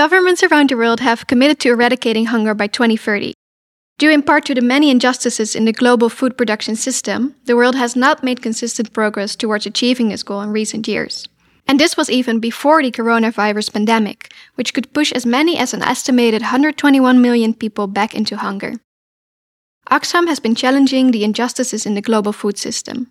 governments around the world have committed to eradicating hunger by 2030. Due in part to the many injustices in the global food production system, the world has not made consistent progress towards achieving this goal in recent years. And this was even before the coronavirus pandemic, which could push as many as an estimated 121 million people back into hunger. Oxfam has been challenging the injustices in the global food system.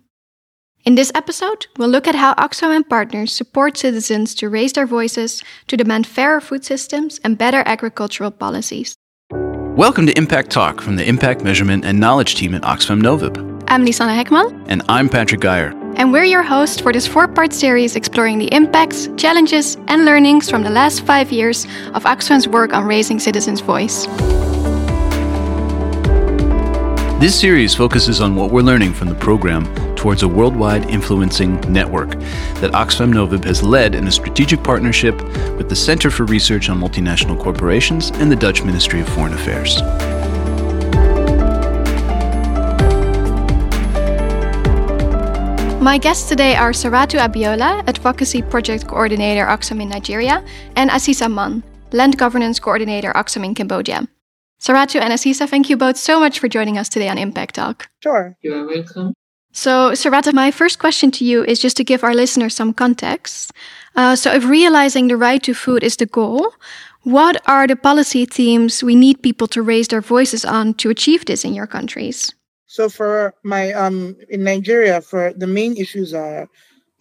In this episode, we'll look at how Oxfam and partners support citizens to raise their voices to demand fairer food systems and better agricultural policies. Welcome to Impact Talk from the Impact Measurement and Knowledge team at Oxfam Novib. I'm Lisanne Hekman. And I'm Patrick Guyer. And we're your hosts for this four part series exploring the impacts, challenges, and learnings from the last five years of Oxfam's work on raising citizens' voice. This series focuses on what we're learning from the program towards a worldwide influencing network that Oxfam Novib has led in a strategic partnership with the Center for Research on Multinational Corporations and the Dutch Ministry of Foreign Affairs. My guests today are Saratu Abiola, Advocacy Project Coordinator Oxfam in Nigeria, and Asisah Man, Land Governance Coordinator Oxfam in Cambodia. Saratu and Asisah, thank you both so much for joining us today on Impact Talk. Sure. You are welcome. So, Saratu, my first question to you is just to give our listeners some context. Uh, so, if realizing the right to food is the goal, what are the policy themes we need people to raise their voices on to achieve this in your countries? So, for my um in Nigeria, for the main issues are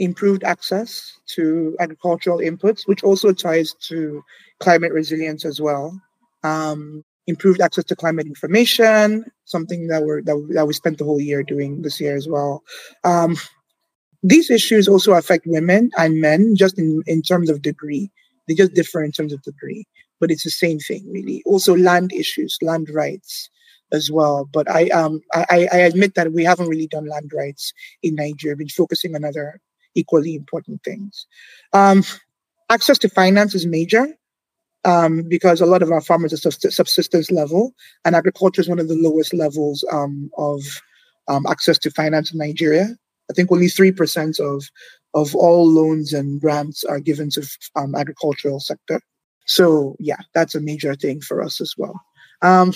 improved access to agricultural inputs, which also ties to climate resilience as well. Um, improved access to climate information, something that we're that, that we spent the whole year doing this year as well. Um, these issues also affect women and men, just in, in terms of degree. They just differ in terms of degree, but it's the same thing, really. Also, land issues, land rights as well. But I um I, I admit that we haven't really done land rights in Nigeria. We've been focusing on other equally important things. Um, access to finance is major um, because a lot of our farmers are subsistence level, and agriculture is one of the lowest levels um, of um, access to finance in Nigeria. I think only three percent of of all loans and grants are given to um, agricultural sector. So yeah, that's a major thing for us as well. Um,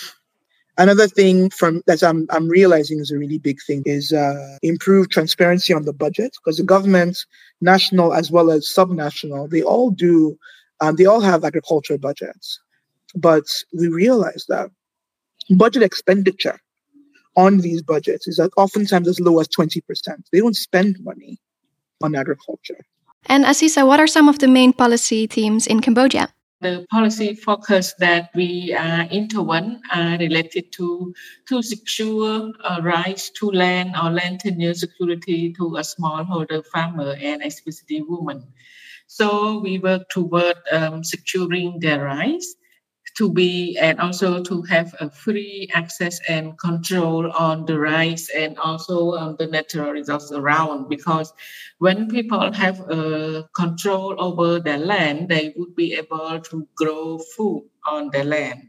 another thing from that I'm I'm realizing is a really big thing is uh, improved transparency on the budget because the government, national as well as subnational, they all do um, they all have agricultural budgets, but we realize that budget expenditure on these budgets is oftentimes as low as 20%. They don't spend money on agriculture. And Asisah, what are some of the main policy themes in Cambodia? The policy focus that we are intervene are related to to secure a right to land or land tenure security to a smallholder farmer and especially women. So we work toward um, securing their rights to be and also to have a free access and control on the rights and also on the natural resources around. Because when people have a control over their land they would be able to grow food on their land.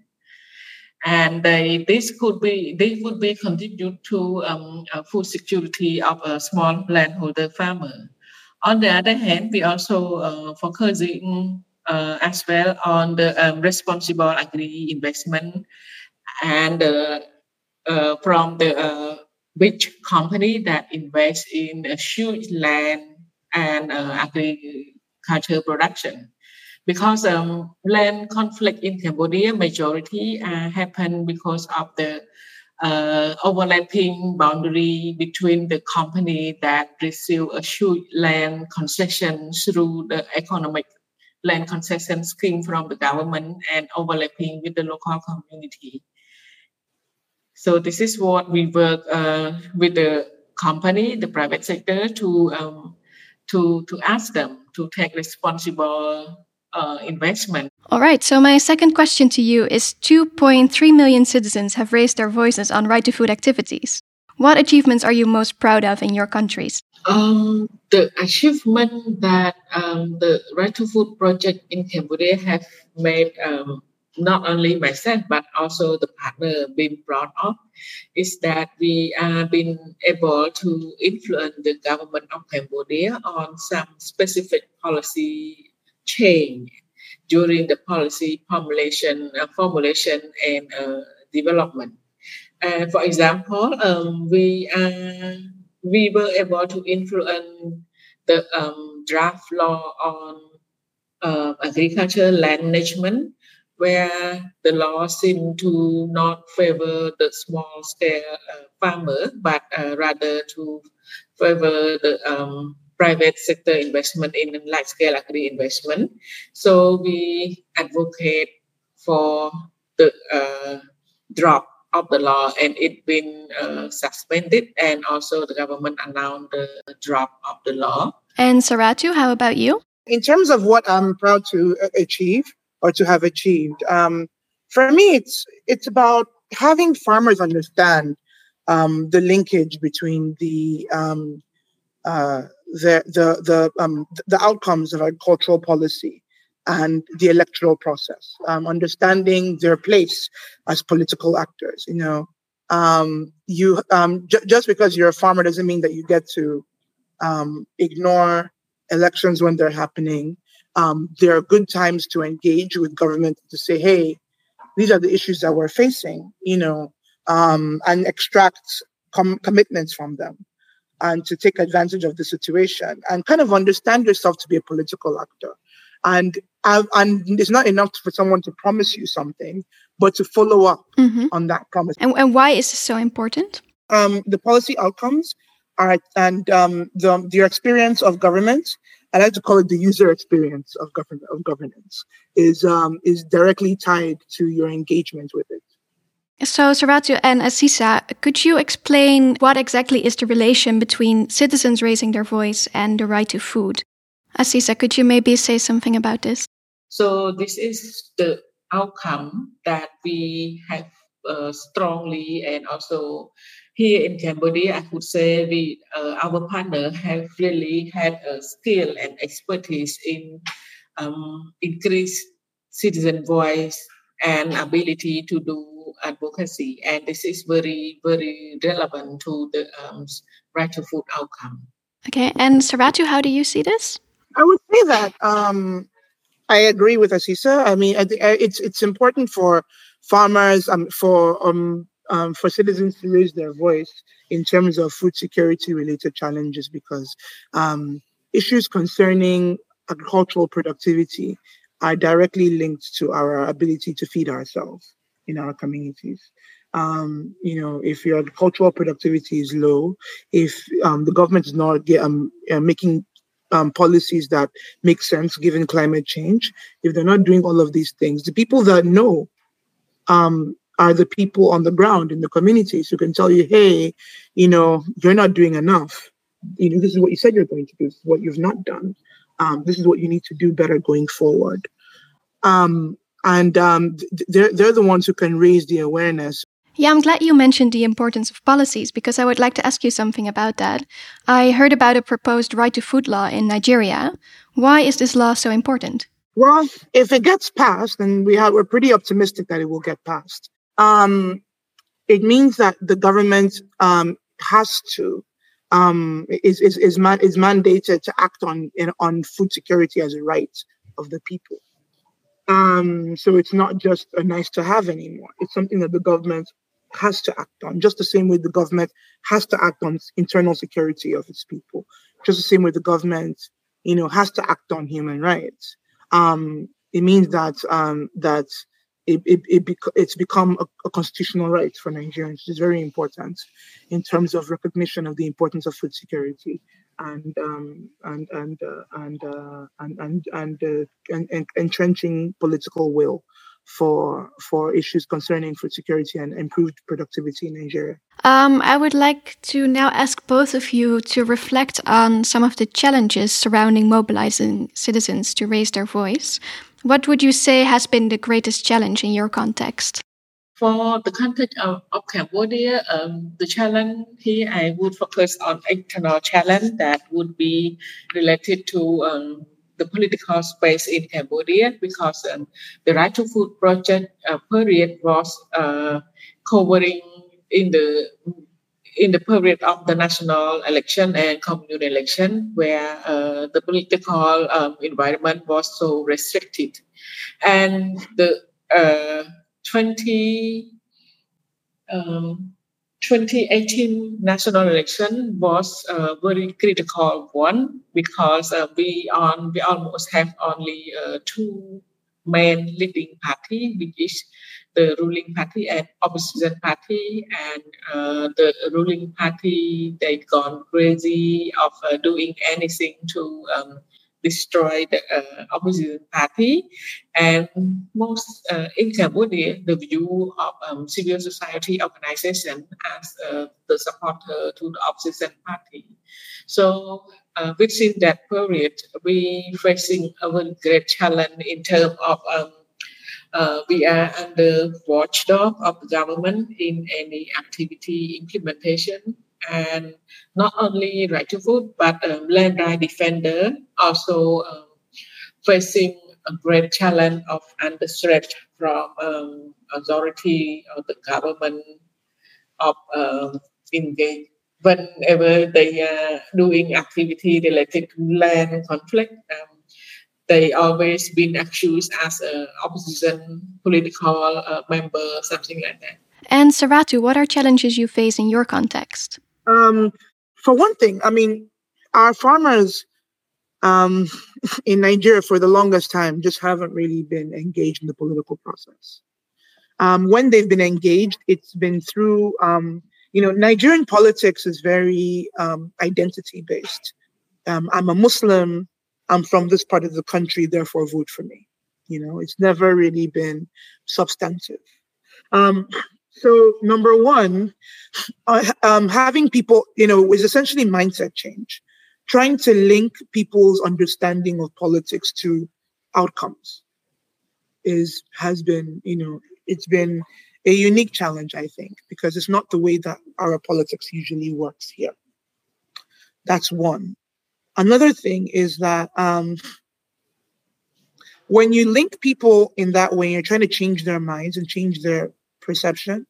And they, this could be this would be contribute to um, food security of a small landholder farmer on the other hand, we also uh, focusing uh, as well on the um, responsible agri investment and uh, uh from the uh, big company that invest in a huge land and uh, agriculture production. Because um, land conflict in Cambodia majority happen because of the uh, overlapping boundary between the company that receive a huge land concession through the economic land concession scheme from the government and overlapping with the local community. So this is what we work uh, with the company, the private sector, to um, to to ask them to take responsible uh, investment. All right. So my second question to you is: 2.3 million citizens have raised their voices on right to food activities. What achievements are you most proud of in your countries? Um, the achievement that um, the Right to Food project in Cambodia have made um, not only myself but also the partner being brought up is that we have been able to influence the government of Cambodia on some specific policy change during the policy formulation, uh, formulation and uh, development. Uh, for example, um, we we were able to influence the um, draft law on uh, agriculture land management, where the law seemed to not favor the small scale uh, farmer, but uh, rather to favor the um, private sector investment in large scale agri investment. So we advocate for the uh, drop of the law and it been uh, suspended and also the government announced the drop of the law. And Saratu, how about you? In terms of what I'm proud to achieve or to have achieved, um, for me, it's it's about having farmers understand um, the linkage between the um, uh, the the the um, the outcomes of agricultural policy and the electoral process, um, understanding their place as political actors. You know, um, you um, j- just because you're a farmer doesn't mean that you get to um, ignore elections when they're happening. Um, there are good times to engage with government to say, "Hey, these are the issues that we're facing," you know, and extract com- commitments from them and to take advantage of the situation and kind of understand yourself to be a political actor. And and it's not enough for someone to promise you something, but to follow up mm-hmm. on that promise. And, and why is this so important? Um, the policy outcomes are and um, the the experience of government. I like to call it the user experience of government of governance is um, is directly tied to your engagement with it. So, Saratu and Asisah, could you explain what exactly is the relation between citizens raising their voice and the right to food? Asisah, could you maybe say something about this? So, this is the outcome that we have uh, strongly and also here in Cambodia, I would say we, uh, our partner have really had a skill and expertise in um, increase citizen voice and ability to do advocacy, and this is very, very relevant to the um, right to food outcome. Okay, and Saratu, how do you see this? I would say that um, I agree with Asisah. I mean, it's it's important for farmers, um, for um, um, for citizens to raise their voice in terms of food security related challenges because um, issues concerning agricultural productivity are directly linked to our ability to feed ourselves in our communities. Um, you know, if your cultural productivity is low, if um, the government is not get, um, uh, making um, policies that make sense given climate change, if they're not doing all of these things, the people that know um, are the people on the ground in the communities who can tell you, hey, you know, you're not doing enough. You know, this is what you said you're going to do. This is what you've not done. Um, this is what you need to do better going forward. Um, and um, they're they're the ones who can raise the awareness. Yeah, I'm glad you mentioned the importance of policies because I would like to ask you something about that. I heard about a proposed right to food law in Nigeria. Why is this law so important? Well, if it gets passed, and we have, we're pretty optimistic that it will get passed. Um, it means that the government um, has to um, is is is, man, is mandated to act on in, on food security as a right of the people. Um, so it's not just a nice to have anymore. It's something that the government has to act on, just the same way the government has to act on internal security of its people, just the same way the government, you know, has to act on human rights. Um, it means that um, that it, it, it bec- it's become a, a, constitutional right for Nigerians, which is very important in terms of recognition of the importance of food security and um, and and uh, and, uh, and and and, uh, and, and entrenching political will for for issues concerning food security and improved productivity in Nigeria. Um, I would like to now ask both of you to reflect on some of the challenges surrounding mobilizing citizens to raise their voice. What would you say has been the greatest challenge in your context? For the context of, of Cambodia, um, the challenge here I would focus on external challenge that would be related to um, the political space in Cambodia because um, the Right to Food project uh, period was uh, covering in the in the period of the national election and communal election, where uh, the political um, environment was so restricted, and the uh, 20, um, 2018 national election was a very critical one because uh, we on we almost have only uh, two main leading party, which is the ruling party and opposition party and uh, the ruling party they gone crazy of uh, doing anything to um, destroy the uh, opposition party. And most uh, cambodia the view of um, civil society organization as uh, the supporter to the opposition party. So uh, within that period we facing a very great challenge in terms of um, uh, we are under watchdog of the government in any activity implementation and not only right to food but um, land right defender also um, facing a great challenge of under threat from um, authority or the government of um, engage whenever they are doing activity related to land conflict um, they always been accused as an opposition political uh, member, something like that. And Saratu, what are challenges you face in your context? Um, for one thing, I mean, our farmers um, in Nigeria for the longest time just haven't really been engaged in the political process. Um, when they've been engaged, it's been through, um, you know, Nigerian politics is very um, identity based. Um, I'm a Muslim. I'm from this part of the country, therefore vote for me. You know, it's never really been substantive. Um, so number one, uh, um, having people, you know, is essentially mindset change, trying to link people's understanding of politics to outcomes is has been, you know, it's been a unique challenge, I think, because it's not the way that our politics usually works here. That's one. Another thing is that um, when you link people in that way, you're trying to change their minds and change their perception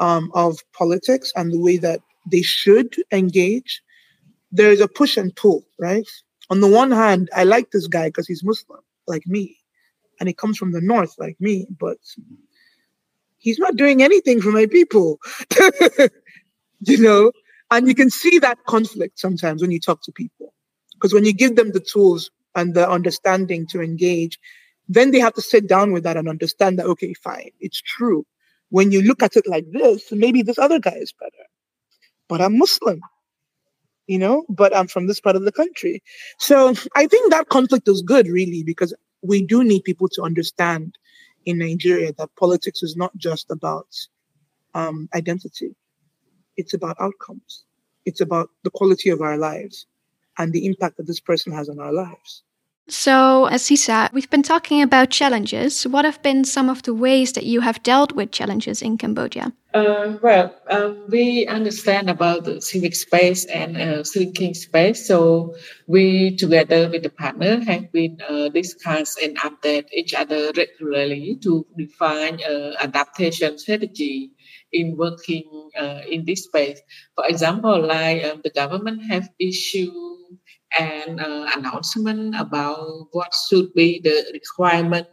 um, of politics and the way that they should engage. There's a push and pull, right? On the one hand, I like this guy because he's Muslim, like me, and he comes from the north, like me, but he's not doing anything for my people. you know, and you can see that conflict sometimes when you talk to people. Because when you give them the tools and the understanding to engage, then they have to sit down with that and understand that, okay, fine, it's true. When you look at it like this, maybe this other guy is better. But I'm Muslim, you know, but I'm from this part of the country. So I think that conflict is good, really, because we do need people to understand in Nigeria that politics is not just about um, identity, it's about outcomes, it's about the quality of our lives and the impact that this person has on our lives. So, as Asisah, we've been talking about challenges. What have been some of the ways that you have dealt with challenges in Cambodia? Uh, well, um, we understand about the civic space and uh, thinking space. So, we, together with the partner, have been uh, discuss and update each other regularly to define uh, adaptation strategy in working uh, in this space. For example, like um, the government have issued an uh, announcement about what should be the requirement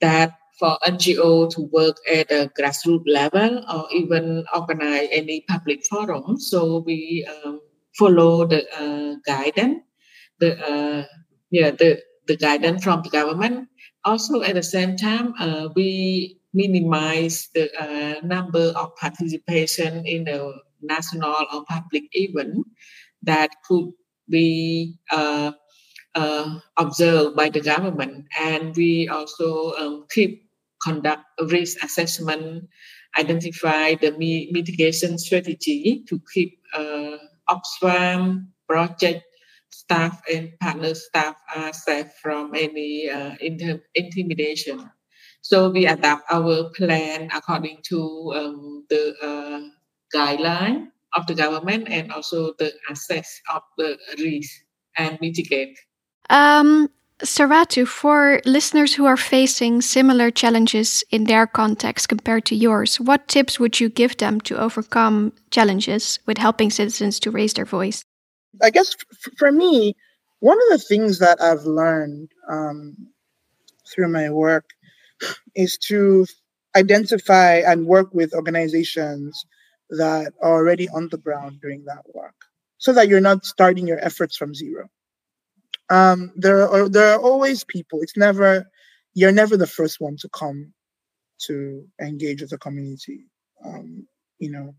that for NGO to work at a grassroots level or even organize any public forum. So we um, follow the uh, guidance, the uh, yeah the the guidance from the government. Also, at the same time, uh, we minimize the uh, number of participation in the national or public event that could be uh, uh, observed by the government, and we also um, keep conduct risk assessment, identify the mitigation strategy to keep uh, Oxfam project staff and partner staff are safe from any uh, inter- intimidation. So we adapt our plan according to um, the uh, guideline of the government and also the assess of the risk and mitigate. Um, Saratu, for listeners who are facing similar challenges in their context compared to yours, what tips would you give them to overcome challenges with helping citizens to raise their voice? I guess f- for me, one of the things that I've learned um, through my work is to identify and work with organizations that are already on the ground doing that work so that you're not starting your efforts from zero. Um, there are there are always people. It's never you're never the first one to come to engage with the community. Um, you know,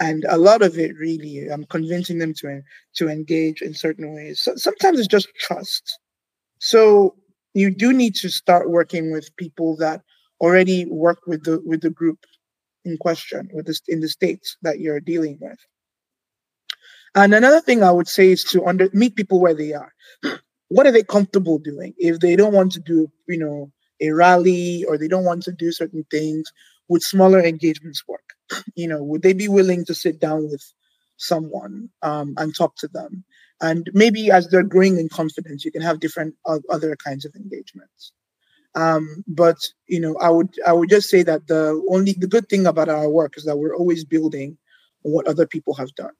and a lot of it really, I'm convincing them to to engage in certain ways. So sometimes it's just trust. So you do need to start working with people that already work with the with the group in question with this in the states that you're dealing with. And another thing I would say is to under meet people where they are. What are they comfortable doing? If they don't want to do, you know, a rally or they don't want to do certain things, would smaller engagements work? You know, would they be willing to sit down with someone um, and talk to them? And maybe as they're growing in confidence, you can have different uh, other kinds of engagements. Um, but you know, I would I would just say that the only the good thing about our work is that we're always building on what other people have done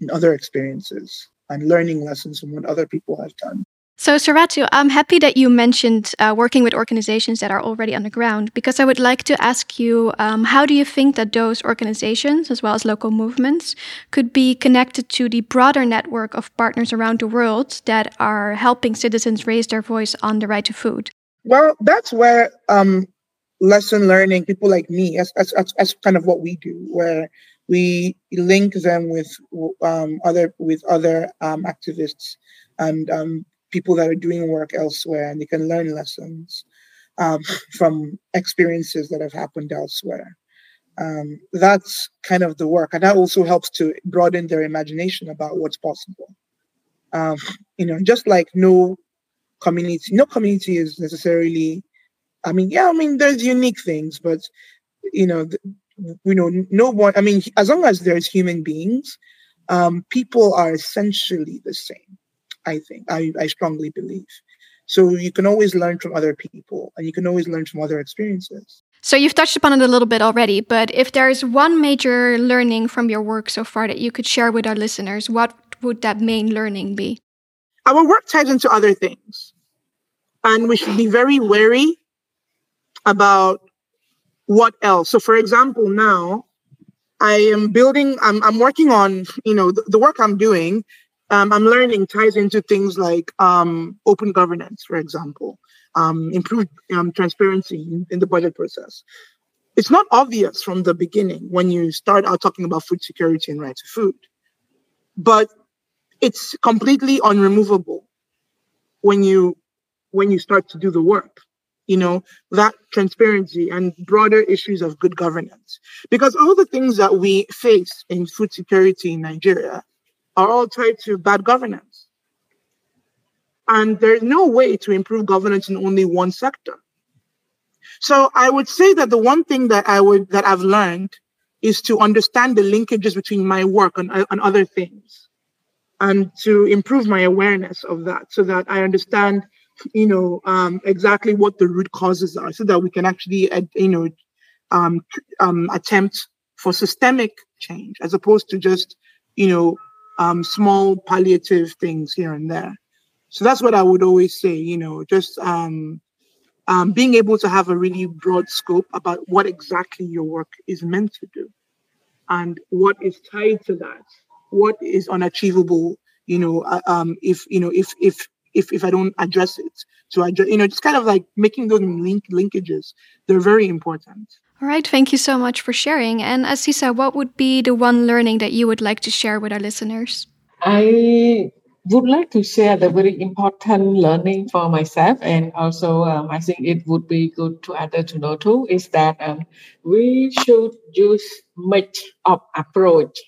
and other experiences and learning lessons from what other people have done. So, Saratu, I'm happy that you mentioned uh, working with organizations that are already on the ground because I would like to ask you um, how do you think that those organizations, as well as local movements, could be connected to the broader network of partners around the world that are helping citizens raise their voice on the right to food? Well, that's where um, lesson learning, people like me, as, as, as, kind of what we do, where we link them with um, other with other um, activists and um, people that are doing work elsewhere, and they can learn lessons um, from experiences that have happened elsewhere. Um, that's kind of the work, and that also helps to broaden their imagination about what's possible. Um, you know, just like no community, no community is necessarily. I mean, yeah, I mean, there's unique things, but you know, you know, no one. I mean, as long as there's human beings, um, people are essentially the same. I think I, I strongly believe. So you can always learn from other people, and you can always learn from other experiences. So you've touched upon it a little bit already, but if there's one major learning from your work so far that you could share with our listeners, what would that main learning be? Our work ties into other things, and we should be very wary about what else. So, for example, now I am building, I'm, I'm working on, you know, the, the work I'm doing, um, I'm learning ties into things like um, open governance, for example, um, improved um, transparency in, in the budget process. It's not obvious from the beginning when you start out talking about food security and right to food, but it's completely unremovable when you when you start to do the work you know, that transparency and broader issues of good governance. Because all the things that we face in food security in Nigeria are all tied to bad governance. And there's no way to improve governance in only one sector. So I would say that the one thing that I would that I've learned is to understand the linkages between my work and, and other things and to improve my awareness of that so that I understand you know, um, exactly what the root causes are so that we can actually, uh, you know, um, um, attempt for systemic change as opposed to just, you know, um, small palliative things here and there. So that's what I would always say, you know, just um, um, being able to have a really broad scope about what exactly your work is meant to do and what is tied to that, what is unachievable, you know, uh, um, if, you know, if, if if if I don't address it. So I just you know just kind of like making those link linkages. They're very important. All right, thank you so much for sharing. And Asisah, what would be the one learning that you would like to share with our listeners? I would like to share the very important learning for myself, and also um, I think it would be good to other to know too. Is that um, we should use much of approach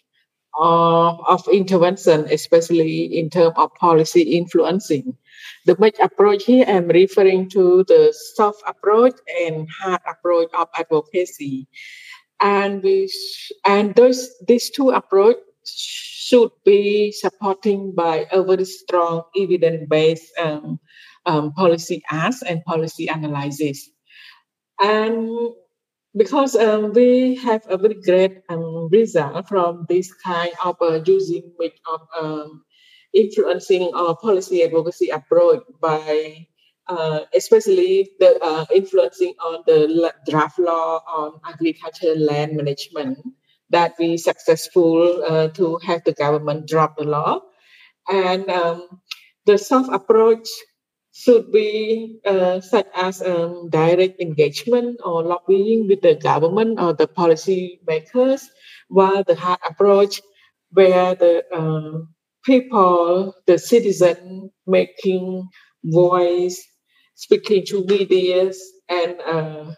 of, of intervention, especially in terms of policy influencing. The much approach here, I'm referring to the soft approach and hard approach of advocacy. And we and those these two approach should be supporting by a very strong evidence-based um, um, policy asks and policy analysis. And because um, we have a very great um, result from this kind of uh, using of um, influencing our policy advocacy abroad by uh, especially the uh, influencing on the draft law on agricultural land management that we successful uh, to have the government drop the law. And um, the soft approach should be uh, such as um, direct engagement or lobbying with the government or the policy makers, while the hard approach, where the uh, people, the citizen, making voice, speaking to media, and uh,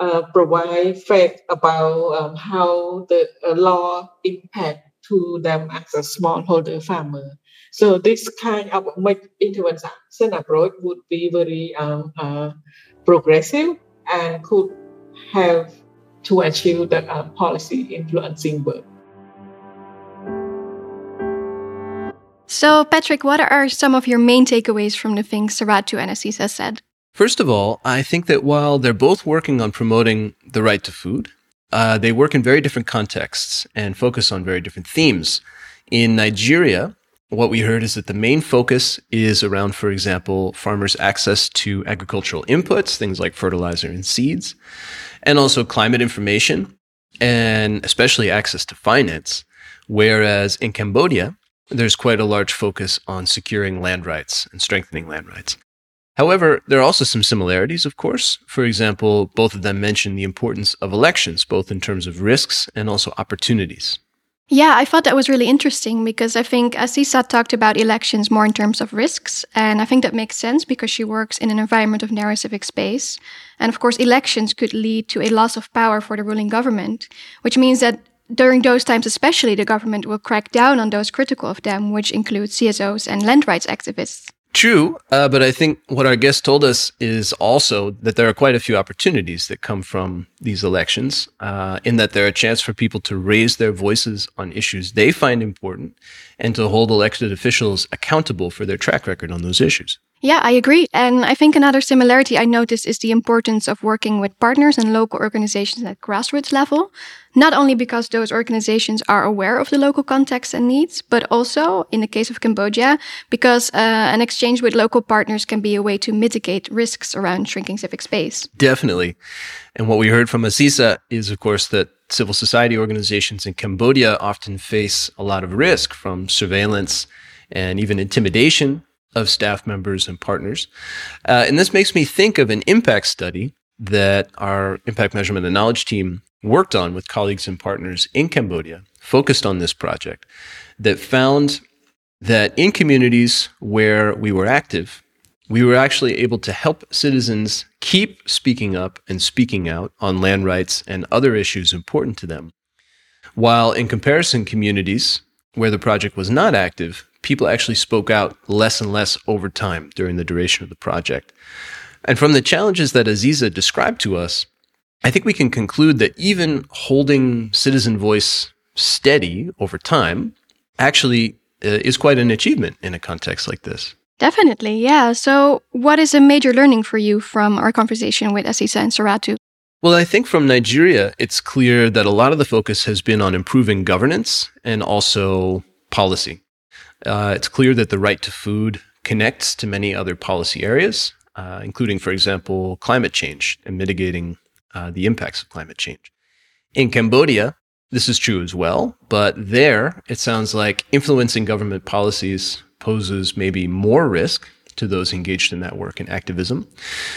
uh, provide fact about um, how the uh, law impact to them as a smallholder farmer. So this kind of intervention approach would be very um, uh, progressive and could have to achieve the uh, policy influencing work. So, Patrick, what are some of your main takeaways from the things Saratu and Aziza said? First of all, I think that while they're both working on promoting the right to food, uh, they work in very different contexts and focus on very different themes. In Nigeria, what we heard is that the main focus is around, for example, farmers' access to agricultural inputs, things like fertilizer and seeds, and also climate information, and especially access to finance. Whereas in Cambodia, there's quite a large focus on securing land rights and strengthening land rights. However, there are also some similarities, of course. For example, both of them mention the importance of elections, both in terms of risks and also opportunities. Yeah, I thought that was really interesting because I think Aziza talked about elections more in terms of risks. And I think that makes sense because she works in an environment of narrow civic space. And of course, elections could lead to a loss of power for the ruling government, which means that during those times, especially, the government will crack down on those critical of them, which include CSOs and land rights activists. True, uh, but I think what our guest told us is also that there are quite a few opportunities that come from these elections, uh, in that there are a chance for people to raise their voices on issues they find important and to hold elected officials accountable for their track record on those issues. Yeah, I agree. And I think another similarity I noticed is the importance of working with partners and local organizations at grassroots level. Not only because those organizations are aware of the local context and needs, but also, in the case of Cambodia, because uh, an exchange with local partners can be a way to mitigate risks around shrinking civic space. Definitely. And what we heard from Aziza is, of course, that civil society organizations in Cambodia often face a lot of risk from surveillance and even intimidation of staff members and partners. Uh, and this makes me think of an impact study that our impact measurement and knowledge team worked on with colleagues and partners in Cambodia, focused on this project, that found that in communities where we were active, we were actually able to help citizens keep speaking up and speaking out on land rights and other issues important to them. While in comparison communities where the project was not active, people actually spoke out less and less over time during the duration of the project. And from the challenges that Aziza described to us, I think we can conclude that even holding citizen voice steady over time actually uh, is quite an achievement in a context like this. Definitely, yeah. So, what is a major learning for you from our conversation with Aziza and Saratu? Well, I think from Nigeria, it's clear that a lot of the focus has been on improving governance and also policy. Uh, it's clear that the right to food connects to many other policy areas, uh, including, for example, climate change and mitigating uh, the impacts of climate change. In Cambodia, this is true as well, but there it sounds like influencing government policies poses maybe more risk to those engaged in that work and activism.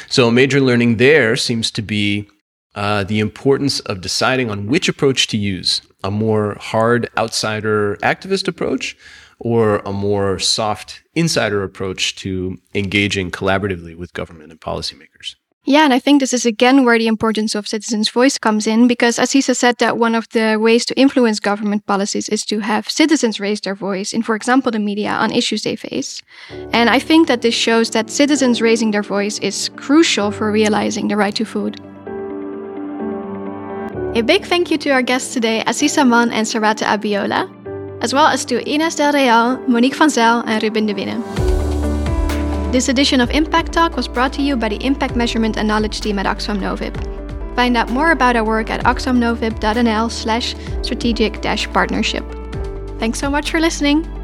So, a major learning there seems to be uh, the importance of deciding on which approach to use a more hard outsider activist approach or a more soft insider approach to engaging collaboratively with government and policymakers. Yeah, and I think this is again where the importance of citizens' voice comes in, because Aziza said that one of the ways to influence government policies is to have citizens raise their voice in, for example, the media on issues they face. And I think that this shows that citizens raising their voice is crucial for realizing the right to food. A big thank you to our guests today, Aziza Mann and Saratu Abiola as well as to Ines Del Real, Monique van Zyl, and Ruben de Winne. This edition of Impact Talk was brought to you by the Impact Measurement and Knowledge team at Oxfam Novib. Find out more about our work at oxfamnovib.nl slash strategic partnership. Thanks so much for listening.